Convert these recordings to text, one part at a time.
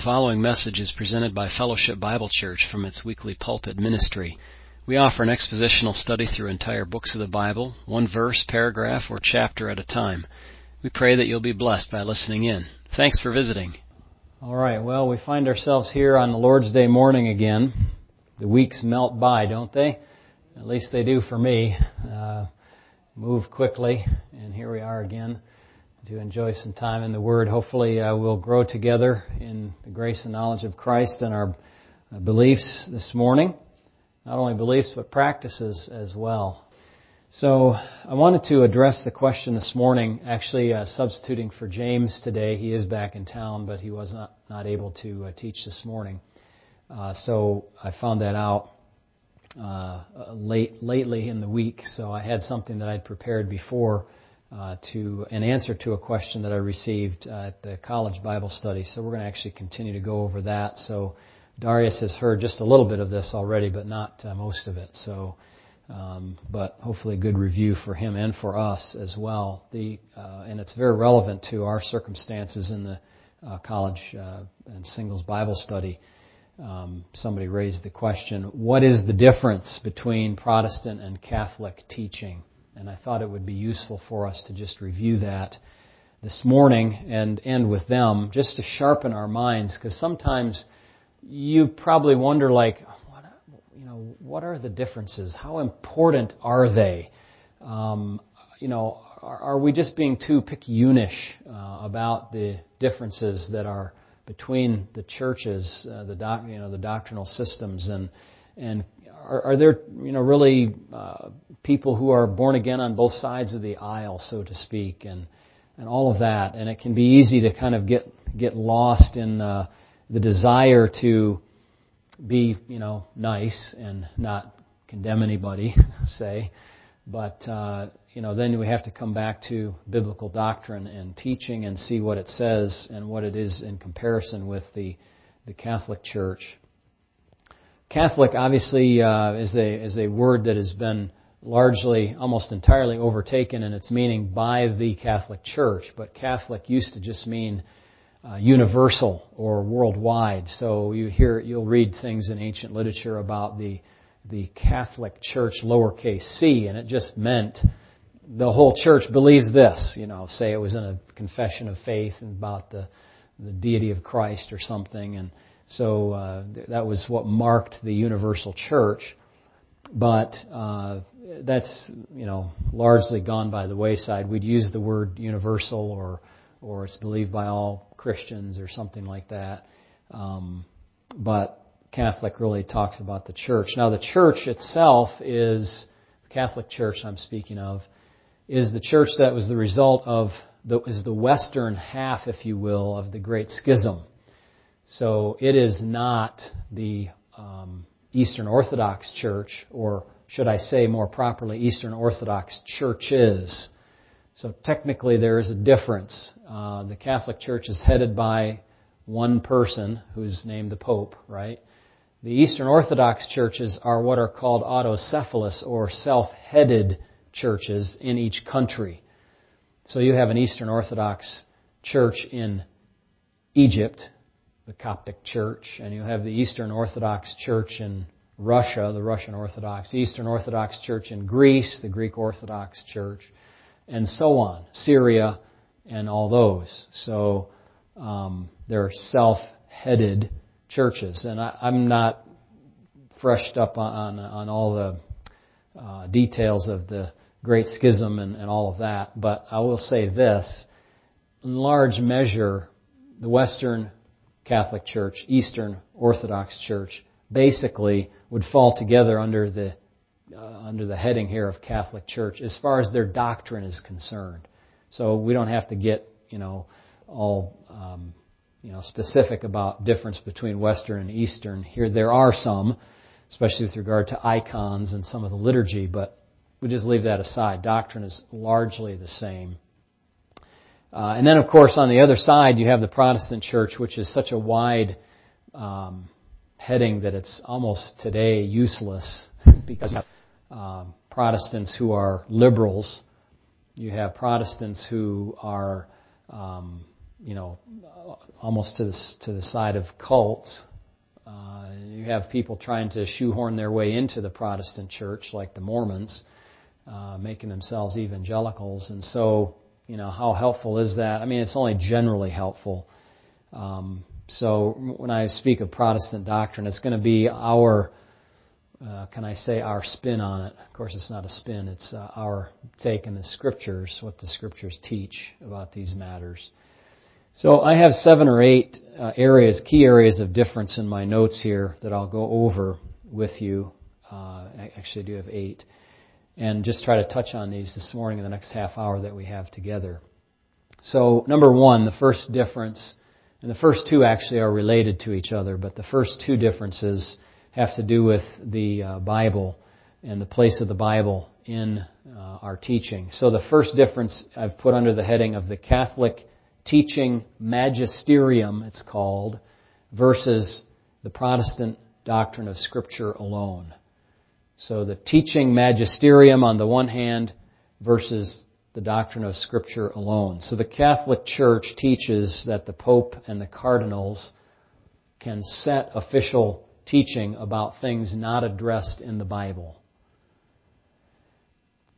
The following message is presented by Fellowship Bible Church from its weekly pulpit ministry. We offer an expositional study through entire books of the Bible, one verse, paragraph, or chapter at a time. We pray that you'll be blessed by listening in. Thanks for visiting. All right, well, we find ourselves here on the Lord's Day morning again. The weeks melt by, don't they? At least they do for me. Uh, move quickly, and here we are again to enjoy some time in the Word. Hopefully, uh, we'll grow together in the grace and knowledge of Christ and our uh, beliefs this morning. Not only beliefs, but practices as well. So, I wanted to address the question this morning, actually uh, substituting for James today. He is back in town, but he was not, not able to uh, teach this morning. Uh, so, I found that out uh, late lately in the week, so I had something that I'd prepared before uh, to an answer to a question that I received uh, at the college Bible study. So we're going to actually continue to go over that. So Darius has heard just a little bit of this already, but not uh, most of it. So, um, but hopefully a good review for him and for us as well. The uh, and it's very relevant to our circumstances in the uh, college uh, and singles Bible study. Um, somebody raised the question: What is the difference between Protestant and Catholic teaching? And I thought it would be useful for us to just review that this morning and end with them, just to sharpen our minds, because sometimes you probably wonder, like, what, you know, what are the differences? How important are they? Um, you know, are, are, we just being too picayunish uh, about the differences that are between the churches, uh, the doc, you know, the doctrinal systems, and and are, are there, you know, really uh, people who are born again on both sides of the aisle, so to speak, and and all of that? And it can be easy to kind of get get lost in uh, the desire to be, you know, nice and not condemn anybody, say, but uh, you know, then we have to come back to biblical doctrine and teaching and see what it says and what it is in comparison with the the Catholic Church. Catholic obviously uh, is a is a word that has been largely, almost entirely overtaken in its meaning by the Catholic Church. But Catholic used to just mean uh, universal or worldwide. So you hear you'll read things in ancient literature about the the Catholic Church lowercase c, and it just meant the whole church believes this. You know, say it was in a confession of faith about the the deity of Christ or something, and so uh, that was what marked the universal church. But uh, that's you know largely gone by the wayside. We'd use the word universal or or it's believed by all Christians or something like that. Um, but Catholic really talks about the church. Now the church itself is the Catholic Church I'm speaking of is the church that was the result of the is the western half, if you will, of the Great Schism. So it is not the um, Eastern Orthodox Church, or should I say more properly, Eastern Orthodox churches. So technically there is a difference. Uh, the Catholic Church is headed by one person who's named the Pope, right? The Eastern Orthodox churches are what are called autocephalous or self-headed churches in each country. So you have an Eastern Orthodox church in Egypt, the Coptic Church, and you have the Eastern Orthodox Church in Russia, the Russian Orthodox, Eastern Orthodox Church in Greece, the Greek Orthodox Church, and so on, Syria, and all those. So um, they're self-headed churches, and I, am not freshed up on on all the uh, details of the Great Schism and, and all of that, but I will say this: in large measure, the Western Catholic Church, Eastern Orthodox Church, basically would fall together under the uh, under the heading here of Catholic Church as far as their doctrine is concerned. So we don't have to get you know all um, you know specific about difference between Western and Eastern. Here there are some, especially with regard to icons and some of the liturgy, but we just leave that aside. Doctrine is largely the same. Uh, and then, of course, on the other side, you have the Protestant church, which is such a wide um, heading that it's almost today useless because you have um, Protestants who are liberals. You have Protestants who are um, you know, almost to the to the side of cults. Uh, you have people trying to shoehorn their way into the Protestant church, like the Mormons, uh, making themselves evangelicals, and so you know, how helpful is that? I mean, it's only generally helpful. Um, so when I speak of Protestant doctrine, it's going to be our, uh, can I say, our spin on it. Of course, it's not a spin. It's uh, our take in the Scriptures, what the Scriptures teach about these matters. So I have seven or eight uh, areas, key areas of difference in my notes here that I'll go over with you. Uh, I actually do have eight and just try to touch on these this morning in the next half hour that we have together. So, number one, the first difference, and the first two actually are related to each other, but the first two differences have to do with the uh, Bible and the place of the Bible in uh, our teaching. So, the first difference I've put under the heading of the Catholic teaching magisterium, it's called, versus the Protestant doctrine of Scripture alone. So the teaching magisterium on the one hand versus the doctrine of Scripture alone. So the Catholic Church teaches that the Pope and the cardinals can set official teaching about things not addressed in the Bible.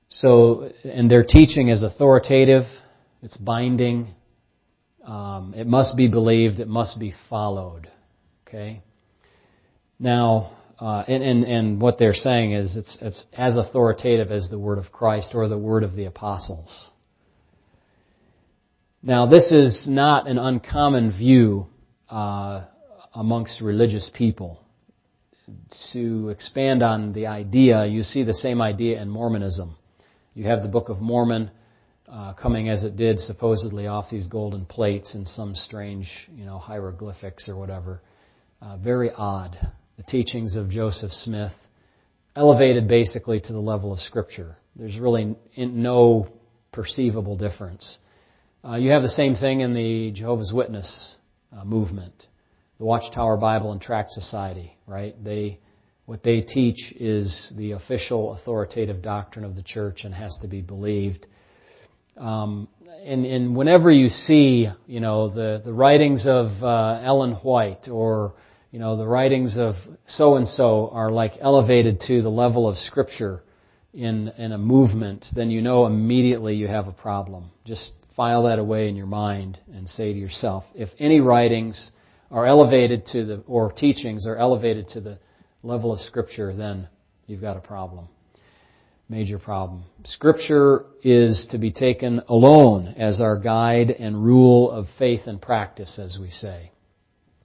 So, and their teaching is authoritative, it's binding, um, it must be believed, it must be followed. Okay? Now, uh, and, and, and what they're saying is it's, it's as authoritative as the word of Christ or the word of the apostles. Now, this is not an uncommon view uh, amongst religious people. To expand on the idea, you see the same idea in Mormonism. You have the Book of Mormon uh, coming as it did supposedly off these golden plates in some strange, you know, hieroglyphics or whatever. Uh, very odd the teachings of Joseph Smith, elevated basically to the level of Scripture. There's really no perceivable difference. Uh, you have the same thing in the Jehovah's Witness uh, movement, the Watchtower Bible and Tract Society, right? They, what they teach is the official authoritative doctrine of the church and has to be believed. Um, and, and whenever you see, you know, the, the writings of uh, Ellen White or you know, the writings of so and so are like elevated to the level of scripture in, in a movement, then you know immediately you have a problem. Just file that away in your mind and say to yourself, if any writings are elevated to the, or teachings are elevated to the level of scripture, then you've got a problem. Major problem. Scripture is to be taken alone as our guide and rule of faith and practice, as we say.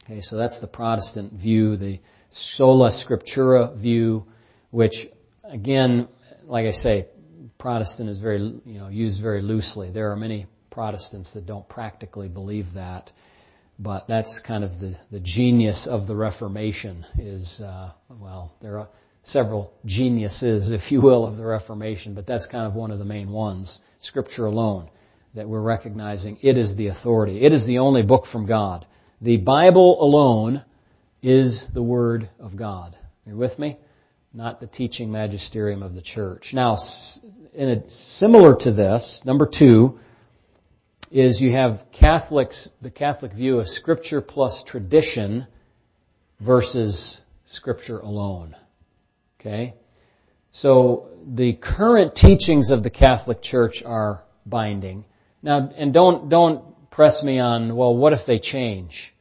Okay, so that's the Protestant view, the sola scriptura view, which again, like I say, Protestant is very, you know, used very loosely. There are many Protestants that don't practically believe that, but that's kind of the, the genius of the Reformation is, uh, well, there are several geniuses, if you will, of the Reformation, but that's kind of one of the main ones. Scripture alone, that we're recognizing it is the authority. It is the only book from God. The Bible alone is the Word of God. Are you with me? Not the teaching magisterium of the church. Now, in a, similar to this, number two, is you have Catholics, the Catholic view of Scripture plus tradition versus Scripture alone. Okay? So, the current teachings of the Catholic Church are binding. Now, and don't, don't press me on, well, what if they change?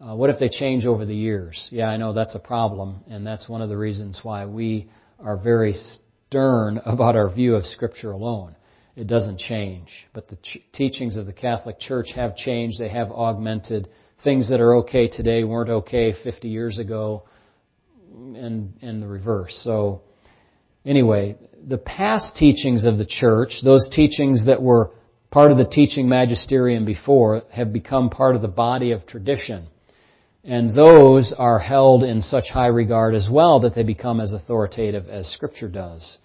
Uh, what if they change over the years? Yeah, I know that's a problem, and that's one of the reasons why we are very stern about our view of Scripture alone. It doesn't change. But the ch- teachings of the Catholic Church have changed. They have augmented. Things that are okay today weren't okay 50 years ago, and, and the reverse. So, anyway, the past teachings of the Church, those teachings that were part of the teaching magisterium before have become part of the body of tradition. And those are held in such high regard as well that they become as authoritative as Scripture does.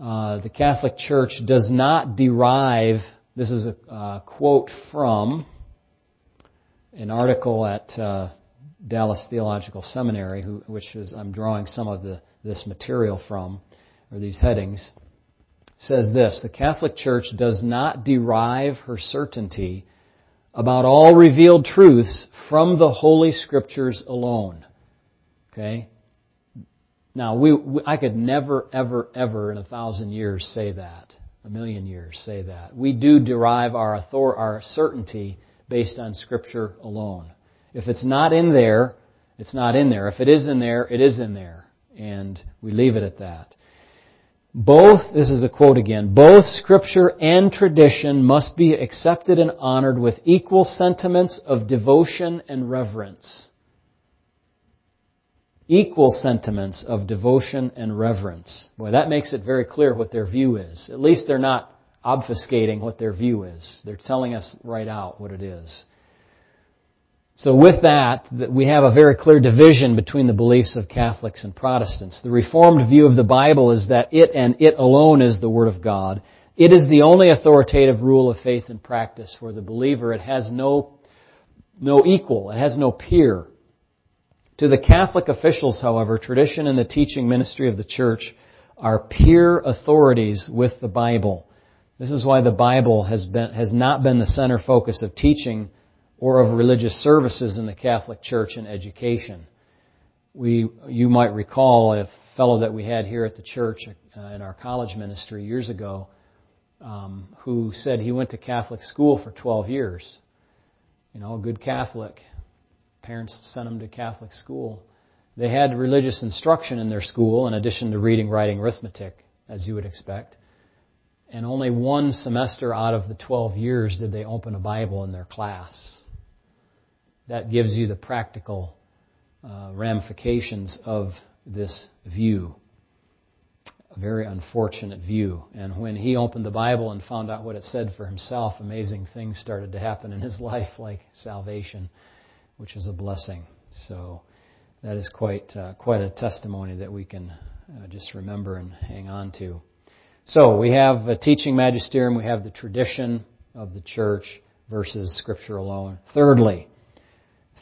Uh, the Catholic Church does not derive, this is a uh, quote from an article at uh, Dallas Theological Seminary, who, which is, I'm drawing some of the, this material from, or these headings says this The Catholic Church does not derive her certainty about all revealed truths from the Holy Scriptures alone. Okay? Now, we, we, I could never, ever, ever in a thousand years say that. A million years say that. We do derive our author, our certainty based on Scripture alone. If it's not in there, it's not in there. If it is in there, it is in there. And we leave it at that. Both, this is a quote again, both scripture and tradition must be accepted and honored with equal sentiments of devotion and reverence. Equal sentiments of devotion and reverence. Boy, that makes it very clear what their view is. At least they're not obfuscating what their view is. They're telling us right out what it is. So with that, we have a very clear division between the beliefs of Catholics and Protestants. The Reformed view of the Bible is that it and it alone is the Word of God. It is the only authoritative rule of faith and practice for the believer. It has no, no equal. It has no peer. To the Catholic officials, however, tradition and the teaching ministry of the church are peer authorities with the Bible. This is why the Bible has been, has not been the center focus of teaching or of religious services in the Catholic Church and education. We, you might recall a fellow that we had here at the church uh, in our college ministry years ago, um, who said he went to Catholic school for 12 years. You know, a good Catholic. Parents sent him to Catholic school. They had religious instruction in their school in addition to reading, writing, arithmetic, as you would expect. And only one semester out of the 12 years did they open a Bible in their class that gives you the practical uh, ramifications of this view. A very unfortunate view. And when he opened the Bible and found out what it said for himself, amazing things started to happen in his life, like salvation, which is a blessing. So that is quite uh, quite a testimony that we can uh, just remember and hang on to. So we have a teaching magisterium, we have the tradition of the church versus Scripture alone. Thirdly,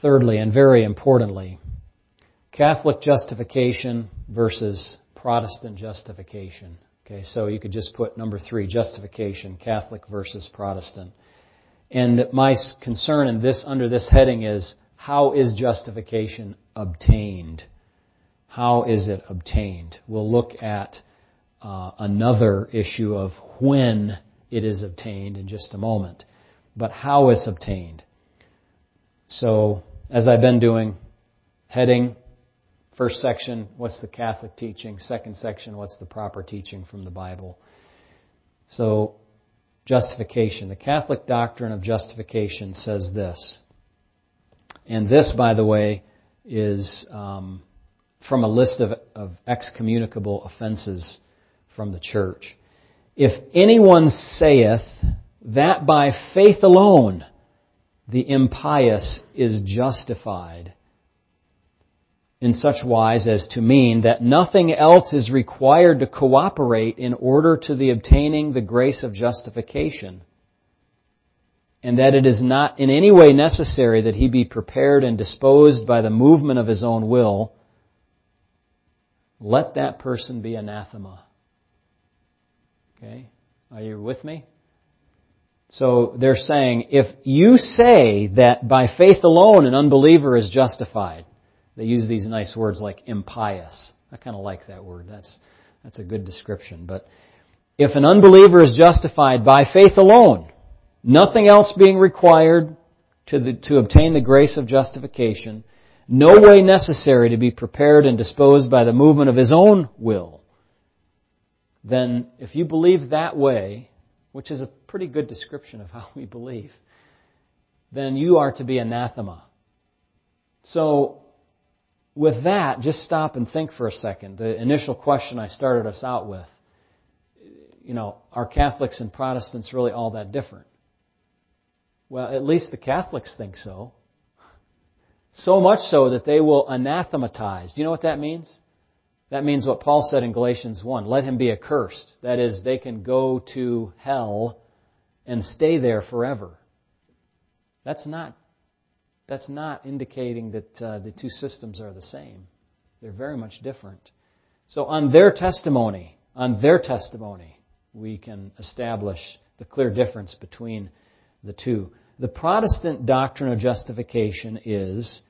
Thirdly, and very importantly, Catholic justification versus Protestant justification. Okay, so you could just put number three, justification, Catholic versus Protestant. And my concern in this, under this heading is, how is justification obtained? How is it obtained? We'll look at uh, another issue of when it is obtained in just a moment. But how it's obtained. So, as I've been doing, heading, first section, what's the Catholic teaching? Second section, what's the proper teaching from the Bible? So, justification. The Catholic doctrine of justification says this. And this, by the way, is um, from a list of, of excommunicable offenses from the church. If anyone saith that by faith alone the impious is justified in such wise as to mean that nothing else is required to cooperate in order to the obtaining the grace of justification, and that it is not in any way necessary that he be prepared and disposed by the movement of his own will, let that person be anathema. Okay? Are you with me? So they're saying, if you say that by faith alone an unbeliever is justified, they use these nice words like impious. I kind of like that word. That's, that's a good description. But if an unbeliever is justified by faith alone, nothing else being required to, the, to obtain the grace of justification, no way necessary to be prepared and disposed by the movement of his own will, then if you believe that way, which is a pretty good description of how we believe, then you are to be anathema. So, with that, just stop and think for a second. The initial question I started us out with, you know, are Catholics and Protestants really all that different? Well, at least the Catholics think so. So much so that they will anathematize. Do you know what that means? That means what Paul said in Galatians 1 let him be accursed. That is, they can go to hell and stay there forever. That's not, that's not indicating that uh, the two systems are the same. They're very much different. So, on their testimony, on their testimony, we can establish the clear difference between the two. The Protestant doctrine of justification is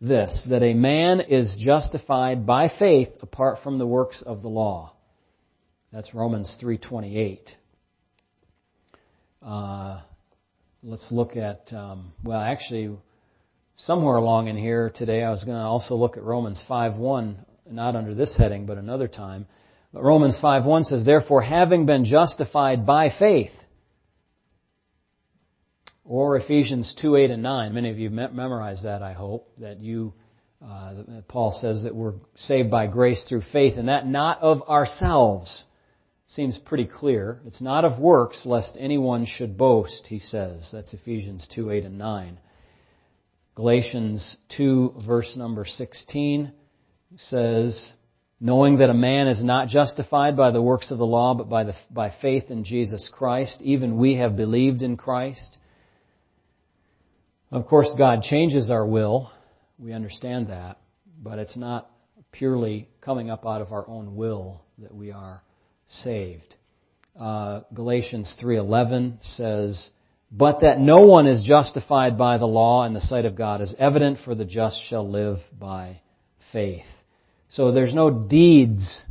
this, that a man is justified by faith apart from the works of the law. That's Romans 3.28. Uh, let's look at, um, well, actually, somewhere along in here today, I was going to also look at Romans 5.1, not under this heading, but another time. But Romans 5.1 says, Therefore, having been justified by faith, or Ephesians 2, 8, and 9. Many of you memorized that, I hope, that you, uh, Paul says that we're saved by grace through faith, and that not of ourselves. Seems pretty clear. It's not of works, lest anyone should boast, he says. That's Ephesians 2, 8, and 9. Galatians 2, verse number 16 says, knowing that a man is not justified by the works of the law, but by, the, by faith in Jesus Christ. Even we have believed in Christ. Of course, God changes our will. We understand that. But it's not purely coming up out of our own will that we are saved. Uh, Galatians 3:11 says, "But that no one is justified by the law in the sight of God is evident, for the just shall live by faith." So there's no deeds,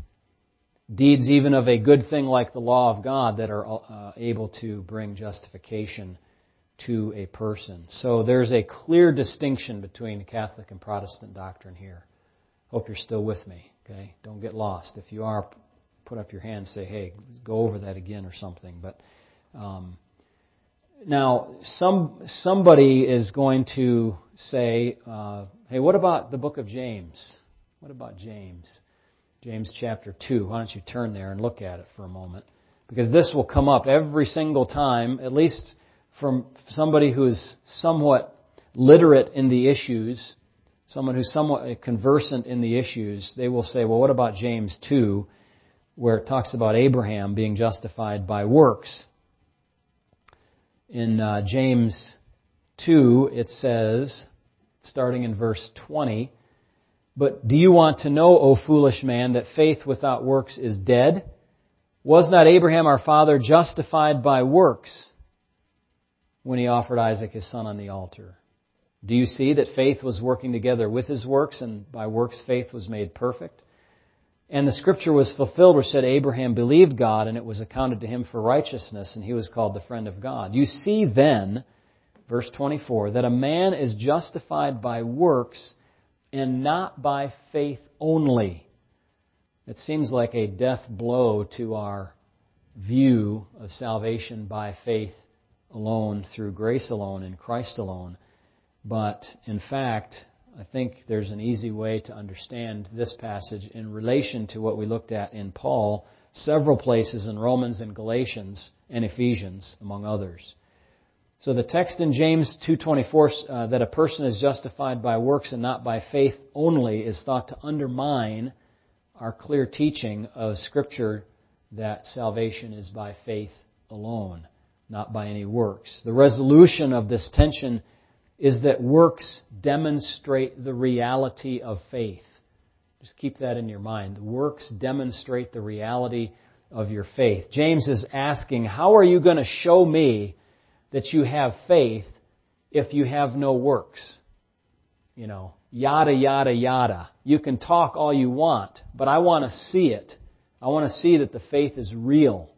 deeds even of a good thing like the law of God, that are uh, able to bring justification to a person. So there's a clear distinction between Catholic and Protestant doctrine here. Hope you're still with me. Okay, don't get lost. If you are, put up your hand. and Say, hey, go over that again or something. But um, now, some somebody is going to say, uh, hey, what about the book of James? What about James? James chapter two. Why don't you turn there and look at it for a moment? Because this will come up every single time, at least from somebody who is somewhat literate in the issues, someone who's somewhat conversant in the issues, they will say, well, what about James 2, where it talks about Abraham being justified by works? In uh, James 2, it says, starting in verse 20, But do you want to know, O foolish man, that faith without works is dead? Was not Abraham our father justified by works when he offered Isaac his son on the altar. Do you see that faith was working together with his works, and by works faith was made perfect? And the scripture was fulfilled which said Abraham believed God, and it was accounted to him for righteousness, and he was called the friend of God. You see then, verse 24, that a man is justified by works and not by faith only. It seems like a death blow to our view of salvation by faith alone, through grace alone, in Christ alone. But in fact, I think there's an easy way to understand this passage in relation to what we looked at in Paul, several places in Romans and Galatians and Ephesians, among others. So the text in James 2:24 uh, that a person is justified by works and not by faith only is thought to undermine our clear teaching of scripture that salvation is by faith alone not by any works. The resolution of this tension is that works demonstrate the reality of faith. Just keep that in your mind. Works demonstrate the reality of your faith. James is asking, How are you going to show me that you have faith if you have no works? You know, yada, yada, yada. You can talk all you want, but I want to see it. I want to see that the faith is real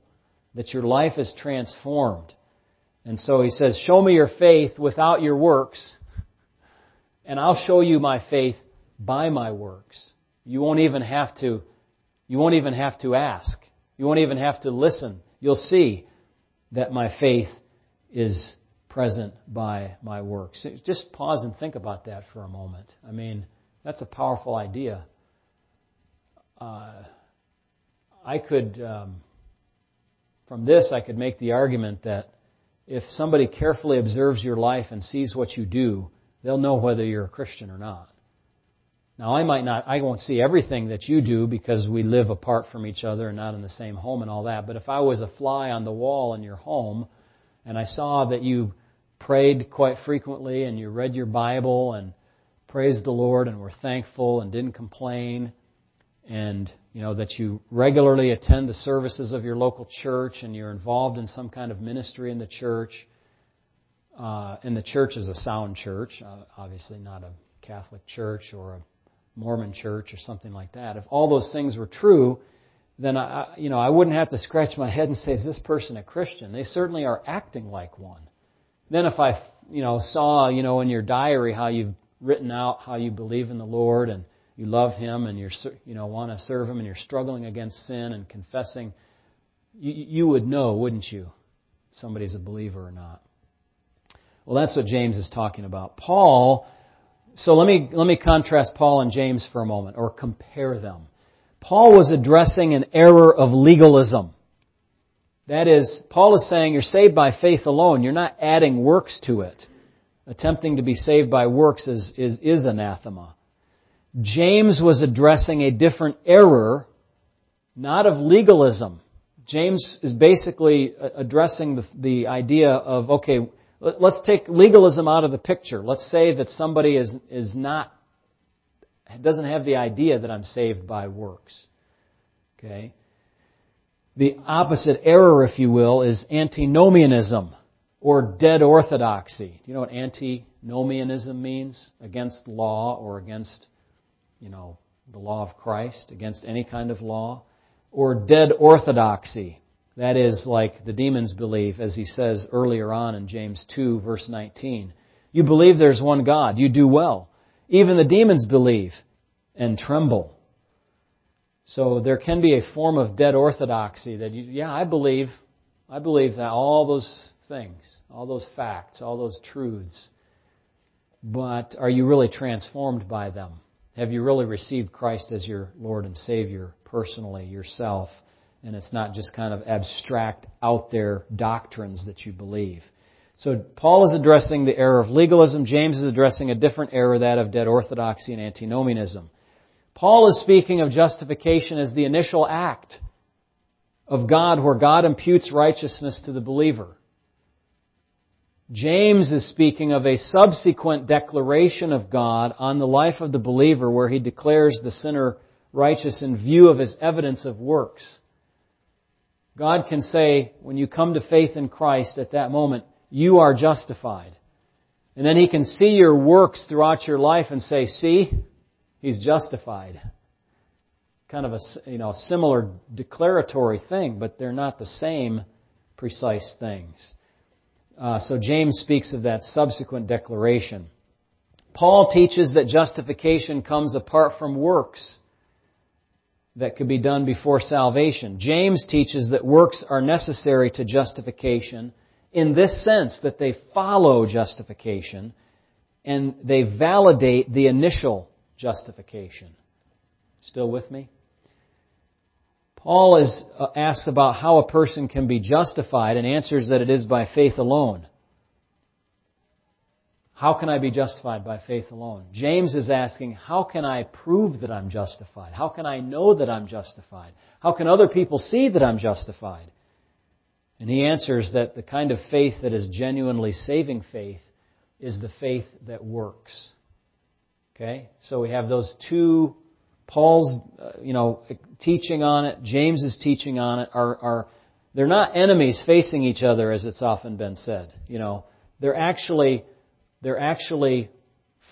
that your life is transformed. And so he says, Show me your faith without your works, and I'll show you my faith by my works. You won't even have to, you won't even have to ask. You won't even have to listen. You'll see that my faith is present by my works. Just pause and think about that for a moment. I mean, that's a powerful idea. Uh, I could. Um, from this, I could make the argument that if somebody carefully observes your life and sees what you do, they'll know whether you're a Christian or not. Now, I might not, I won't see everything that you do because we live apart from each other and not in the same home and all that. But if I was a fly on the wall in your home and I saw that you prayed quite frequently and you read your Bible and praised the Lord and were thankful and didn't complain and you know that you regularly attend the services of your local church and you're involved in some kind of ministry in the church uh, and the church is a sound church, uh, obviously not a Catholic church or a Mormon church or something like that. If all those things were true, then I, you know, I wouldn't have to scratch my head and say, "Is this person a Christian?" They certainly are acting like one. Then, if I, you know, saw, you know, in your diary how you've written out how you believe in the Lord and you love Him and you're, you know, want to serve Him and you're struggling against sin and confessing, you, you would know, wouldn't you, somebody's a believer or not. Well, that's what James is talking about. Paul, so let me, let me contrast Paul and James for a moment, or compare them. Paul was addressing an error of legalism. That is, Paul is saying you're saved by faith alone. You're not adding works to it. Attempting to be saved by works is, is, is anathema. James was addressing a different error, not of legalism. James is basically uh, addressing the, the idea of, okay, let's take legalism out of the picture. Let's say that somebody is, is not, doesn't have the idea that I'm saved by works. Okay? The opposite error, if you will, is antinomianism or dead orthodoxy. Do you know what antinomianism means? Against law or against, you know, the law of Christ, against any kind of law. Or dead orthodoxy. That is like the demons believe, as he says earlier on in James 2 verse 19. You believe there's one God. You do well. Even the demons believe and tremble. So there can be a form of dead orthodoxy that you, yeah, I believe, I believe that all those things, all those facts, all those truths. But are you really transformed by them? Have you really received Christ as your Lord and Savior personally, yourself? and it's not just kind of abstract, out there doctrines that you believe. So Paul is addressing the error of legalism. James is addressing a different error, that of dead orthodoxy and antinomianism. Paul is speaking of justification as the initial act of God where God imputes righteousness to the believer. James is speaking of a subsequent declaration of God on the life of the believer where he declares the sinner righteous in view of his evidence of works. God can say, when you come to faith in Christ at that moment, you are justified. And then He can see your works throughout your life and say, see, He's justified. Kind of a, you know, similar declaratory thing, but they're not the same precise things. Uh, so James speaks of that subsequent declaration. Paul teaches that justification comes apart from works that could be done before salvation. James teaches that works are necessary to justification in this sense that they follow justification and they validate the initial justification. Still with me? Paul is uh, asked about how a person can be justified and answers that it is by faith alone. How can I be justified by faith alone? James is asking, how can I prove that I'm justified? How can I know that I'm justified? How can other people see that I'm justified? And he answers that the kind of faith that is genuinely saving faith is the faith that works. Okay? So we have those two, Paul's, uh, you know, teaching on it, James's teaching on it are, are, they're not enemies facing each other as it's often been said. You know, they're actually they're actually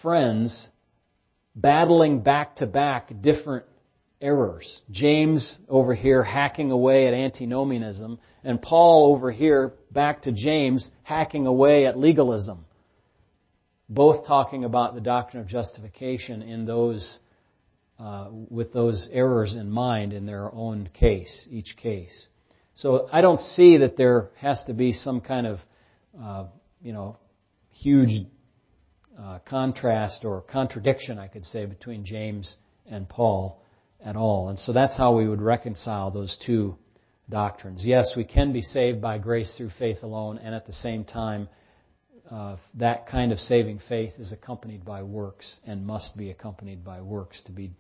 friends battling back to back different errors. James over here hacking away at antinomianism, and Paul over here back to James hacking away at legalism. Both talking about the doctrine of justification in those, uh, with those errors in mind in their own case, each case. So I don't see that there has to be some kind of, uh, you know, huge uh, contrast or contradiction, I could say, between James and Paul at all. And so that's how we would reconcile those two doctrines. Yes, we can be saved by grace through faith alone, and at the same time, uh, that kind of saving faith is accompanied by works and must be accompanied by works to be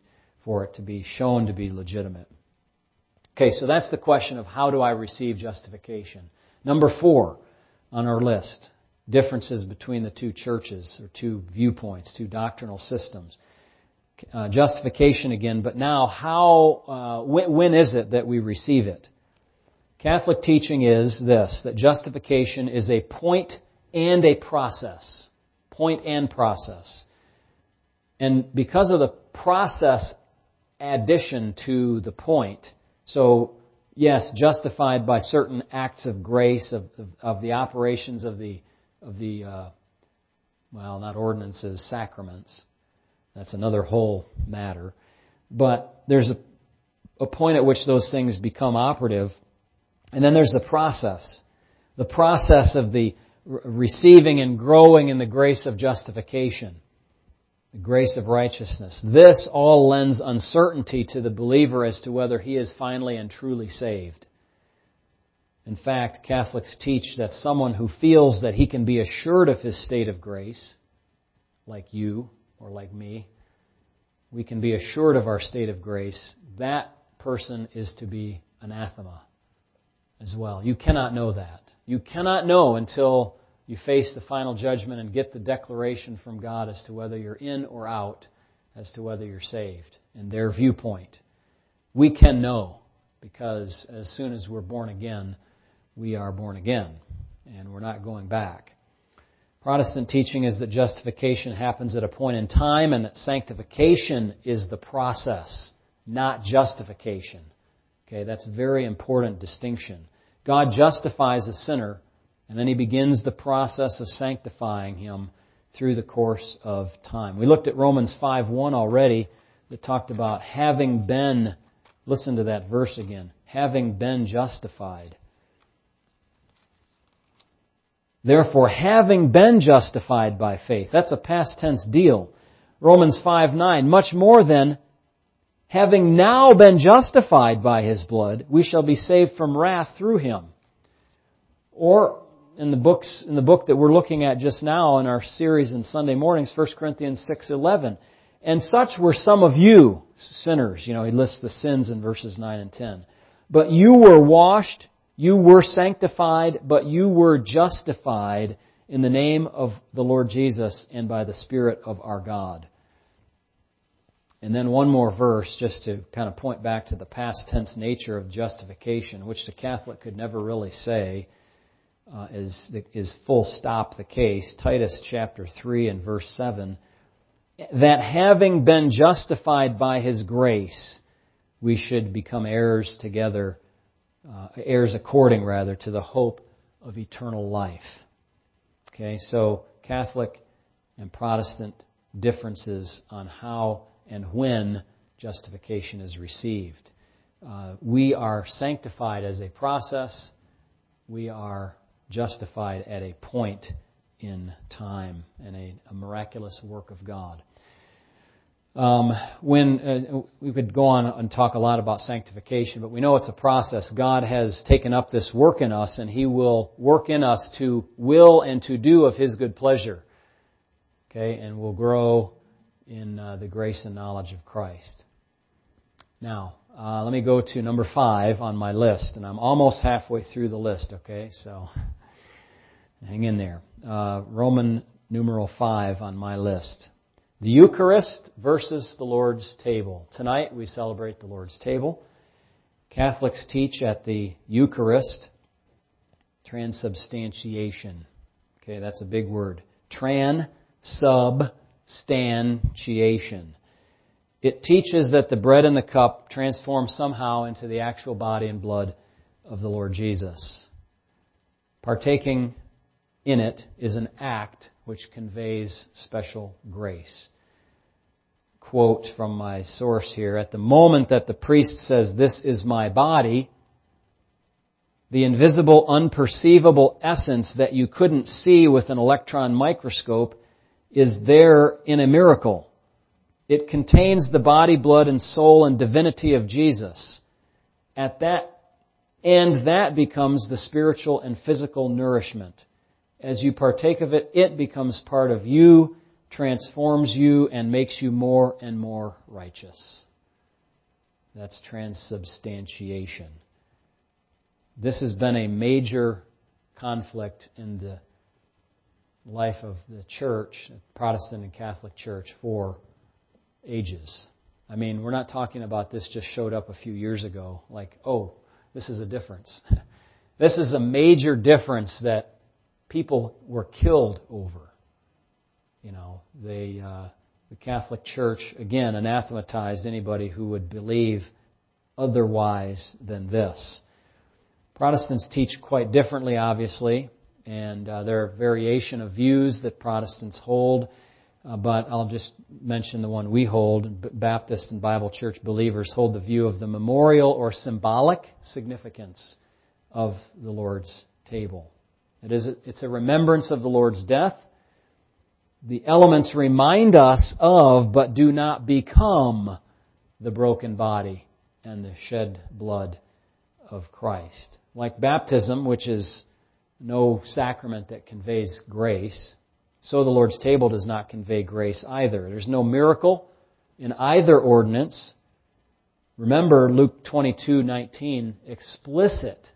for it to be shown to be legitimate. Okay, so that's the question of how do I receive justification. Number four on our list differences between the two churches or two viewpoints, two doctrinal systems. Uh, justification again, but now how, uh, when, when is it that we receive it? Catholic teaching is this, that justification is a point and a process. Point and process. And because of the process addition to the point, so yes, justified by certain acts of grace of, of, of the operations of the of the uh, well, not ordinances, sacraments. That's another whole matter. But there's a, a point at which those things become operative, and then there's the process, the process of the receiving and growing in the grace of justification the grace of righteousness. This all lends uncertainty to the believer as to whether he is finally and truly saved. In fact, Catholics teach that someone who feels that he can be assured of his state of grace, like you or like me, we can be assured of our state of grace, that person is to be anathema as well. You cannot know that. You cannot know until you face the final judgment and get the declaration from God as to whether you're in or out, as to whether you're saved, in their viewpoint. We can know because as soon as we're born again, we are born again and we're not going back. Protestant teaching is that justification happens at a point in time and that sanctification is the process, not justification. Okay, that's a very important distinction. God justifies a sinner and then he begins the process of sanctifying him through the course of time. We looked at Romans 5:1 already that talked about having been listen to that verse again, having been justified. Therefore, having been justified by faith, that's a past tense deal. Romans 5:9, much more than having now been justified by his blood, we shall be saved from wrath through him. Or in the books in the book that we're looking at just now in our series in Sunday mornings, 1 Corinthians 6:11. And such were some of you, sinners. You know, he lists the sins in verses 9 and 10. But you were washed, you were sanctified, but you were justified in the name of the Lord Jesus and by the Spirit of our God. And then one more verse just to kind of point back to the past tense nature of justification, which the Catholic could never really say uh, is, is full stop the case. Titus chapter 3 and verse 7. That having been justified by His grace, we should become heirs together, uh, heirs according rather to the hope of eternal life. Okay, so Catholic and Protestant differences on how and when justification is received. Uh, we are sanctified as a process. We are justified at a point in time and a, a miraculous work of God. Um, when uh, we could go on and talk a lot about sanctification, but we know it's a process. God has taken up this work in us, and He will work in us to will and to do of His good pleasure. Okay, and we'll grow in uh, the grace and knowledge of Christ. Now, uh, let me go to number five on my list, and I'm almost halfway through the list. Okay, so Hang in there. Uh, Roman numeral 5 on my list. The Eucharist versus the Lord's table. Tonight we celebrate the Lord's table. Catholics teach at the Eucharist transubstantiation. Okay, that's a big word. Transubstantiation. It teaches that the bread and the cup transform somehow into the actual body and blood of the Lord Jesus. Partaking in it is an act which conveys special grace. Quote from my source here At the moment that the priest says, This is my body, the invisible, unperceivable essence that you couldn't see with an electron microscope is there in a miracle. It contains the body, blood, and soul and divinity of Jesus. At that and that becomes the spiritual and physical nourishment as you partake of it, it becomes part of you, transforms you, and makes you more and more righteous. That's transubstantiation. This has been a major conflict in the life of the church, Protestant and Catholic Church, for ages. I mean, we're not talking about this just showed up a few years ago, like, oh, this is a difference. this is a major difference that people were killed over. You know, they, uh, the Catholic Church, again, anathematized anybody who would believe otherwise than this. Protestants teach quite differently, obviously, and uh, there are variation of views that Protestants hold. Uh, but I'll just mention the one we hold. Baptist and Bible Church believers hold the view of the memorial or symbolic significance of the Lord's table. It is, it's a remembrance of the Lord's death. The elements remind us of, but do not become, the broken body and the shed blood of Christ. Like baptism, which is no sacrament that conveys grace, so the Lord's table does not convey grace either. There's no miracle in either ordinance. Remember Luke 22:19 explicit.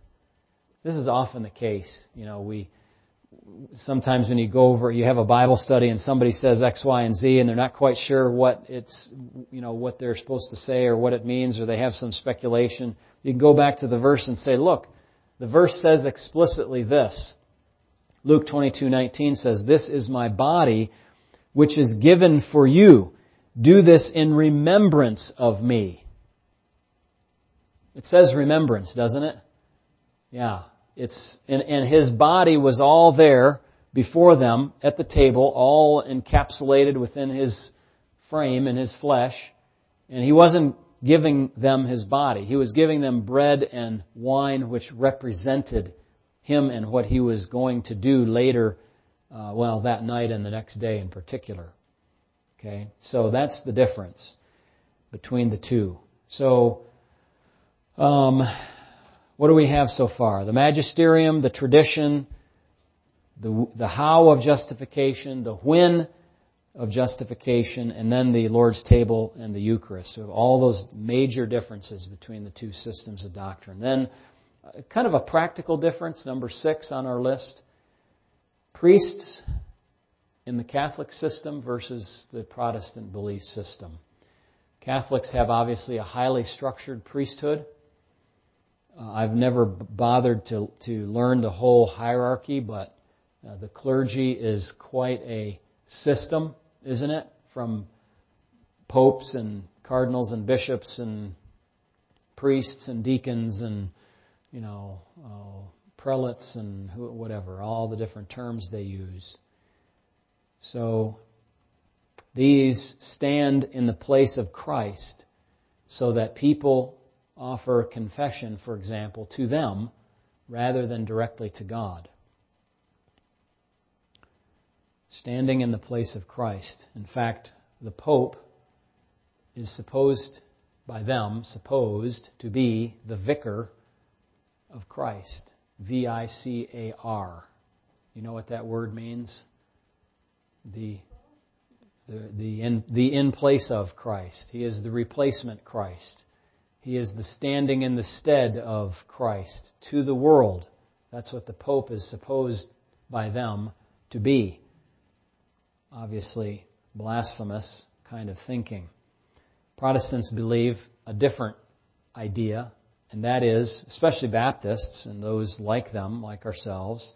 This is often the case. You know, we sometimes when you go over, you have a Bible study and somebody says X, Y, and Z and they're not quite sure what it's, you know, what they're supposed to say or what it means or they have some speculation. You can go back to the verse and say, look, the verse says explicitly this. Luke 22:19 says, "This is my body which is given for you. Do this in remembrance of me." It says remembrance, doesn't it? Yeah. It's, and, and his body was all there before them at the table, all encapsulated within his frame and his flesh. And he wasn't giving them his body. He was giving them bread and wine which represented him and what he was going to do later, uh, well, that night and the next day in particular. Okay? So that's the difference between the two. So, um, what do we have so far? The magisterium, the tradition, the, the how of justification, the when of justification, and then the Lord's table and the Eucharist. We have all those major differences between the two systems of doctrine. Then, uh, kind of a practical difference, number six on our list. Priests in the Catholic system versus the Protestant belief system. Catholics have obviously a highly structured priesthood. Uh, I've never bothered to, to learn the whole hierarchy, but uh, the clergy is quite a system, isn't it? From popes and cardinals and bishops and priests and deacons and, you know, uh, prelates and whatever, all the different terms they use. So, these stand in the place of Christ so that people offer confession, for example, to them rather than directly to God. Standing in the place of Christ. In fact, the Pope is supposed, by them, supposed to be the vicar of Christ. V I C A R. You know what that word means? The the, the, in, the in place of Christ. He is the replacement Christ. He is the standing in the stead of Christ to the world. That's what the Pope is supposed by them to be. Obviously, blasphemous kind of thinking. Protestants believe a different idea, and that is, especially Baptists and those like them, like ourselves,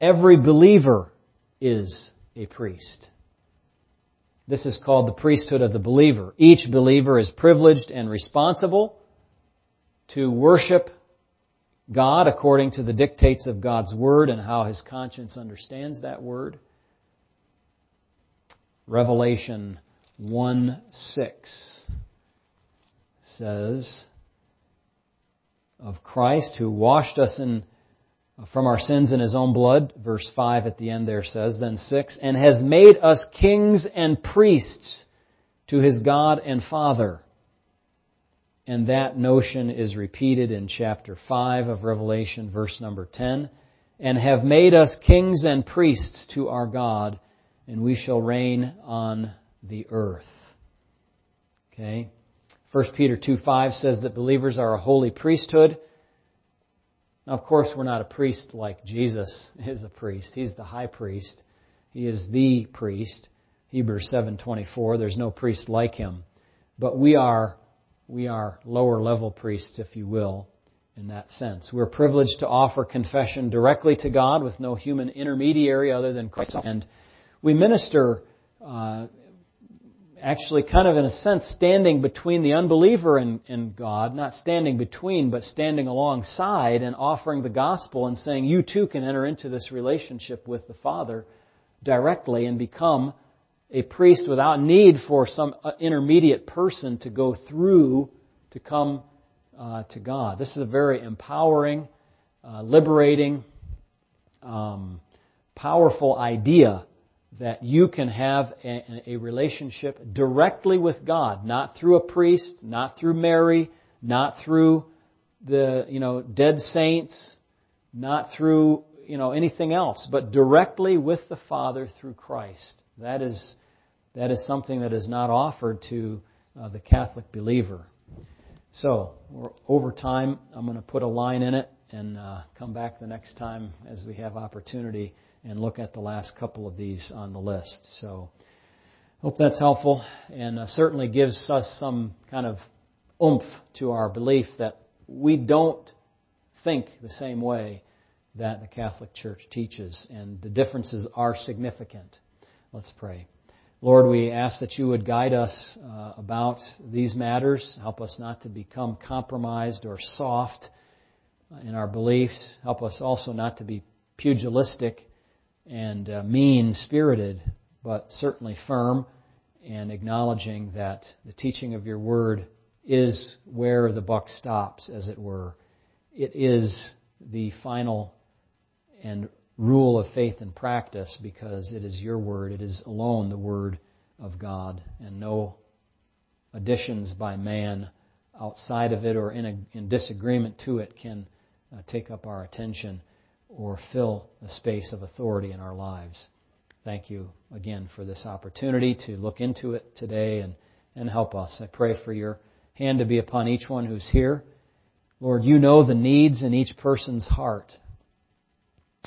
every believer is a priest. This is called the priesthood of the believer. Each believer is privileged and responsible to worship God according to the dictates of God's Word and how his conscience understands that Word. Revelation 1 6 says, Of Christ who washed us in from our sins in his own blood, verse 5 at the end there says, then 6, and has made us kings and priests to his God and Father. And that notion is repeated in chapter 5 of Revelation, verse number 10. And have made us kings and priests to our God, and we shall reign on the earth. Okay? 1 Peter 2 5 says that believers are a holy priesthood now, of course, we're not a priest like Jesus is a priest. He's the high priest. He is the priest. Hebrews 7:24. There's no priest like him. But we are we are lower level priests, if you will, in that sense. We're privileged to offer confession directly to God with no human intermediary other than Christ. And we minister, uh, actually, kind of in a sense, standing between the unbeliever and, and God, not standing between, but standing alongside and offering the gospel and saying, you too can enter into this relationship with the Father directly and become a priest without need for some uh, intermediate person to go through to come uh, to God. This is a very empowering, uh, liberating, um, powerful idea that you can have a, a, relationship directly with God, not through a priest, not through Mary, not through the you know dead saints, not through you know anything else, but directly with the Father through Christ. That is that is something that is not offered to uh, the Catholic believer. So, over time, I'm going to put a line in it and uh, come back the next time as we have opportunity and look at the last couple of these on the list. So, hope that's helpful and uh, certainly gives us some kind of oomph to our belief that we don't think the same way that the Catholic Church teaches, and the differences are significant. Let's pray. Lord, we ask that you would guide us uh, about these matters. Help us not to become compromised or soft in our beliefs. Help us also not to be pugilistic and uh, mean spirited, but certainly firm and acknowledging that the teaching of your word is where the buck stops, as it were. It is the final and rule of faith and practice because it is your word. It is alone the word of God and no additions by man outside of it or in, a, in disagreement to it can uh, take up our attention or fill the space of authority in our lives. Thank you again for this opportunity to look into it today and, and help us. I pray for your hand to be upon each one who's here. Lord, you know the needs in each person's heart.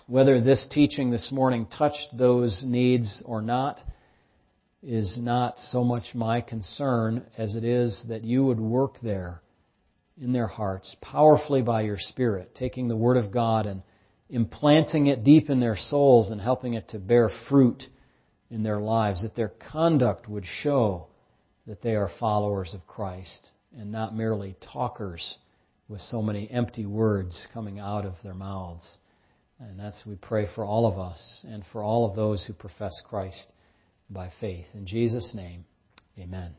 Whether this teaching this morning touched those needs or not is not so much my concern as it is that you would work there in their hearts powerfully by your Spirit, taking the Word of God and implanting it deep in their souls and helping it to bear fruit in their lives, that their conduct would show that they are followers of Christ and not merely talkers with so many empty words coming out of their mouths. And that's we pray for all of us and for all of those who profess Christ by faith. In Jesus' name, amen.